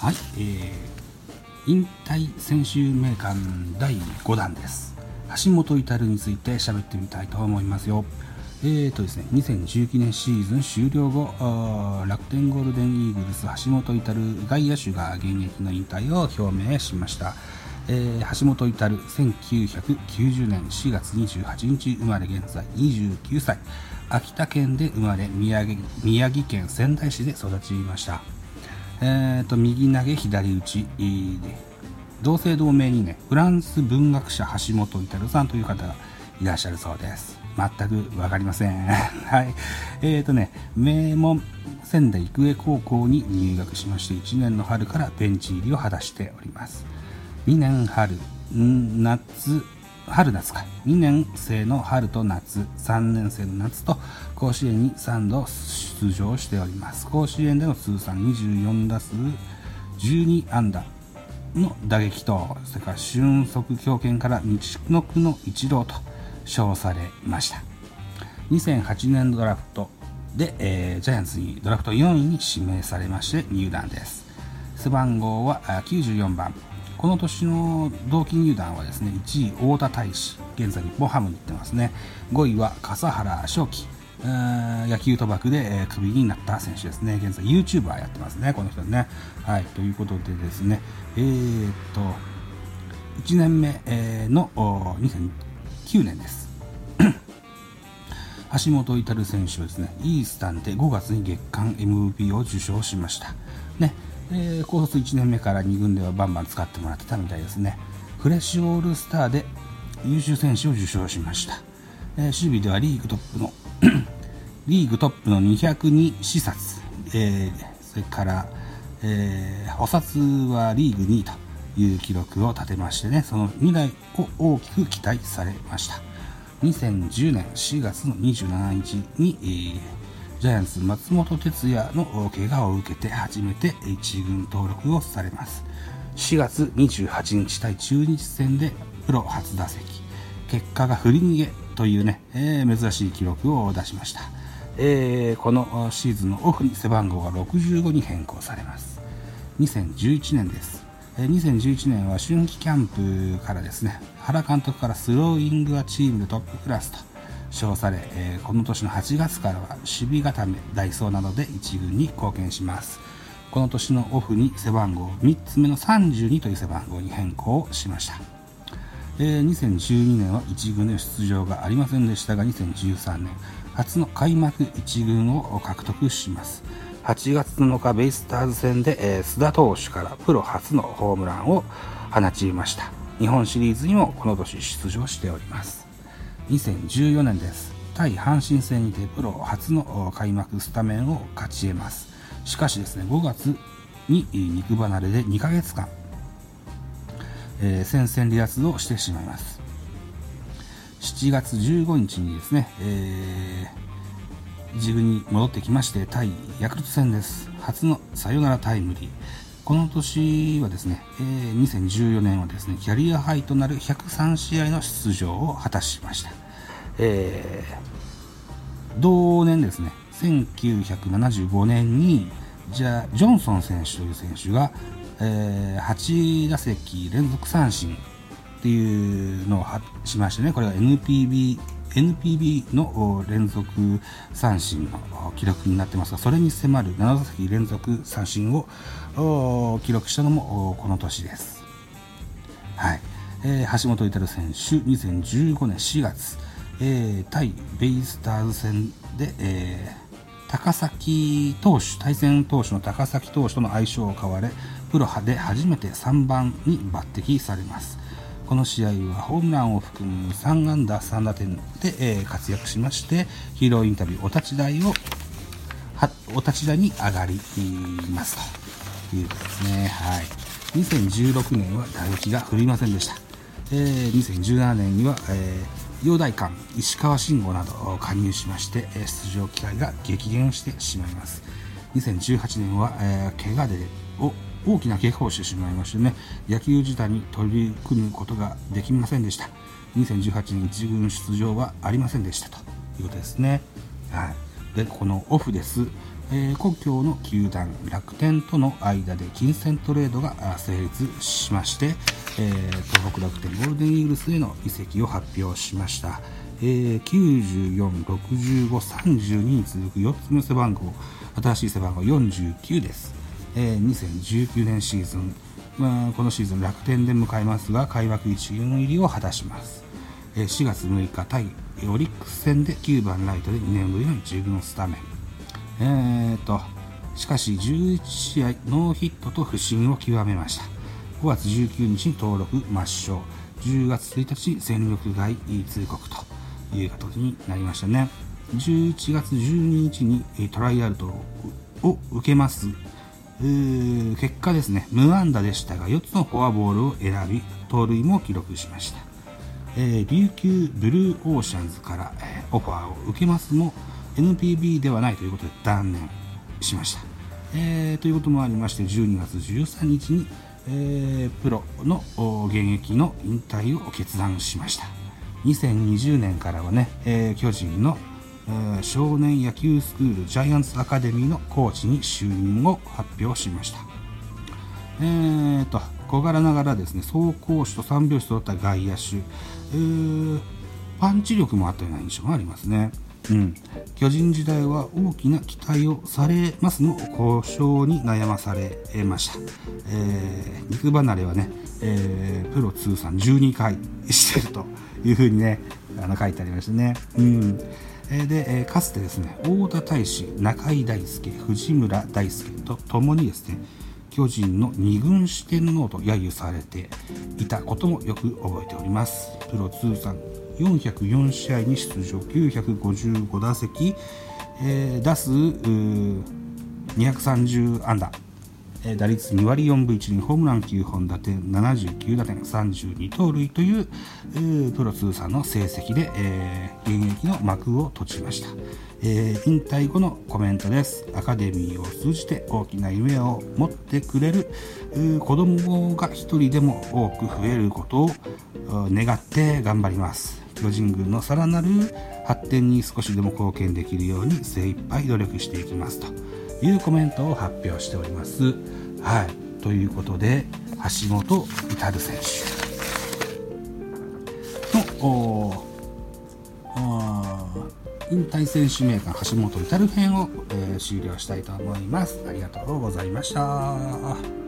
はい、えー、引退選手名鑑第5弾です。橋本至について喋ってみたいと思いますよ。えーとですね、2019年シーズン終了後楽天ゴールデンイーグルス橋本至外野手が現役の引退を表明しました、えー、橋本至1990年4月28日生まれ現在29歳。秋田県で生まれ宮城宮城県仙台市で育ちました。えーと、右投げ左打ち同姓同名にねフランス文学者橋本至さんという方がいらっしゃるそうです。全く分かりません。はい。えーとね名門仙台育英高校に入学しまして1年の春からベンチ入りを果たしております。2年春夏春夏か2年生の春と夏3年生の夏と甲子園に3度出場しております。甲子園での通算24打数12安打の打撃とそれから俊足強肩から日の区の一郎と称されました。2008年ドラフトで、えー、ジャイアンツにドラフト4位に指名されまして入団です。背番号は94番。この年の同期入団はですね1位太田大使現在日本ハムに行ってますね。5位は笠原翔樹野球賭博で、えー、クビになった選手ですね。現在 YouTuber やってますねこの人ね。はいということでですねえー、っと1年目、えー、の2009年です。橋本至選手はですねイースタンで5月に月間 MVP を受賞しました。ねえー、高卒1年目から2軍ではバンバン使ってもらってたみたいですね。フレッシュオールスターで優秀選手を受賞しました、えー、守備ではリーグトップの リーグトップの202視察、えー、それから、えー、補殺はリーグ2位という記録を立てましてね。その未来を大きく期待されました。2010年4月の27日に、えージャイアンツ松本哲也の怪我を受けて初めて1軍登録をされます。4月28日対中日戦でプロ初打席。結果が振り逃げというね、えー、珍しい記録を出しました、えー、このシーズンのオフに背番号が65に変更されます。2011年です。2011年は春季キャンプからですね原監督からスローイングはチームでトップクラスと称され、えー、この年の8月からは守備固めダイソーなどで1軍に貢献します。この年のオフに背番号3つ目の32という背番号に変更しました、えー、2012年は1軍で出場がありませんでしたが2013年初の開幕1軍を獲得します。8月7日ベイスターズ戦で、えー、須田投手からプロ初のホームランを放ちました。日本シリーズにもこの年出場しております。2014年です。対阪神戦にてプロ初の開幕スタメンを勝ち得ます。しかしですね5月に肉離れで2ヶ月間、えー、戦線離脱をしてしまいます。7月15日にですね、えー、自分に戻ってきまして対ヤクルト戦です。初のサヨナラタイムリー。この年はですね、えー、2014年はですね、キャリアハイとなる103試合の出場を果たしました。えー、同年ですね、1975年に、じゃジョンソン選手という選手が、えー、8打席連続三振っていうのをしましてね、これは NPB NPB の連続三振の記録になってますがそれに迫る7打席連続三振を記録したのもこの年です、はい。えー、橋本至選手2015年4月、えー、対ベイスターズ戦で、えー、高崎投手対戦投手の高崎投手との相性を買われプロで初めて3番に抜擢されますこの試合はホームランを含む3安打3打点で、えー、活躍しましてヒーローインタビューお立ち台をお立ち台に上がりますということですね。はい。2016年は打撃が振りませんでした。えー、2017年には、えー、陽大館、石川慎吾など加入しまして、出場機会が激減してしまいます。2018年は、えー、怪我でを大きな怪我をしてしまいましてね野球自体に取り組むことができませんでした。2018年1軍出場はありませんでした。ということですね、はい、でこのオフです、えー、故郷の球団楽天との間で金銭トレードが成立しまして、えー、東北楽天ゴールデンイーグルスへの移籍を発表しました、えー、94、65、32に続く4つの背番号新しい背番号49です、えー、2019年シーズン、まあ、このシーズン楽天で迎えますが開幕1軍入りを果たします、え、4月6日対オリックス戦で9番ライトで2年ぶりの1軍スタメン。えーと、しかし11試合ノーヒットと不振を極めました。5月19日に登録抹消、10月1日戦力外通告という形になりましたね。11月12日にトライアウトを受けます。結果ですね、無安打でしたが4つのフォアボールを選び、盗塁も記録しました。えー、琉球ブルーオーシャンズから、え、オファーを受けますも、NPB ではないということで断念しました。えー、ということもありまして12月13日に、えー、プロの現役の引退を決断しました。2020年からはね、えー、巨人の、えー、少年野球スクールジャイアンツアカデミーのコーチに就任を発表しました。えーと小柄ながらですね走攻守と三拍子とった外野手、えー、パンチ力もあったような印象がありますね。うん、巨人時代は大きな期待をされますの交渉に悩まされました、えー、肉離れはね、えー、プロ通算12回してるというふうにね あの書いてありましたね、うん、で、かつてですね太田大使中井大輔藤村大輔とともにですね巨人の二軍四天王と揶揄されていたこともよく覚えております。プロ通算404試合に出場955打席、えー、打数230安打、えー、打率2割4分1厘ホームラン9本打点79打点32盗塁という、えー、プロ通算の成績で、えー、現役の幕を閉じました、えー、引退後のコメントです。アカデミーを通じて大きな夢を持ってくれる、えー、子供が一人でも多く増えることを願って頑張ります。巨人軍のさらなる発展に少しでも貢献できるように精一杯努力していきますというコメントを発表しております。はい、ということで橋本至選手の引退選手名鑑橋本至編を、えー、終了したいと思います。ありがとうございました。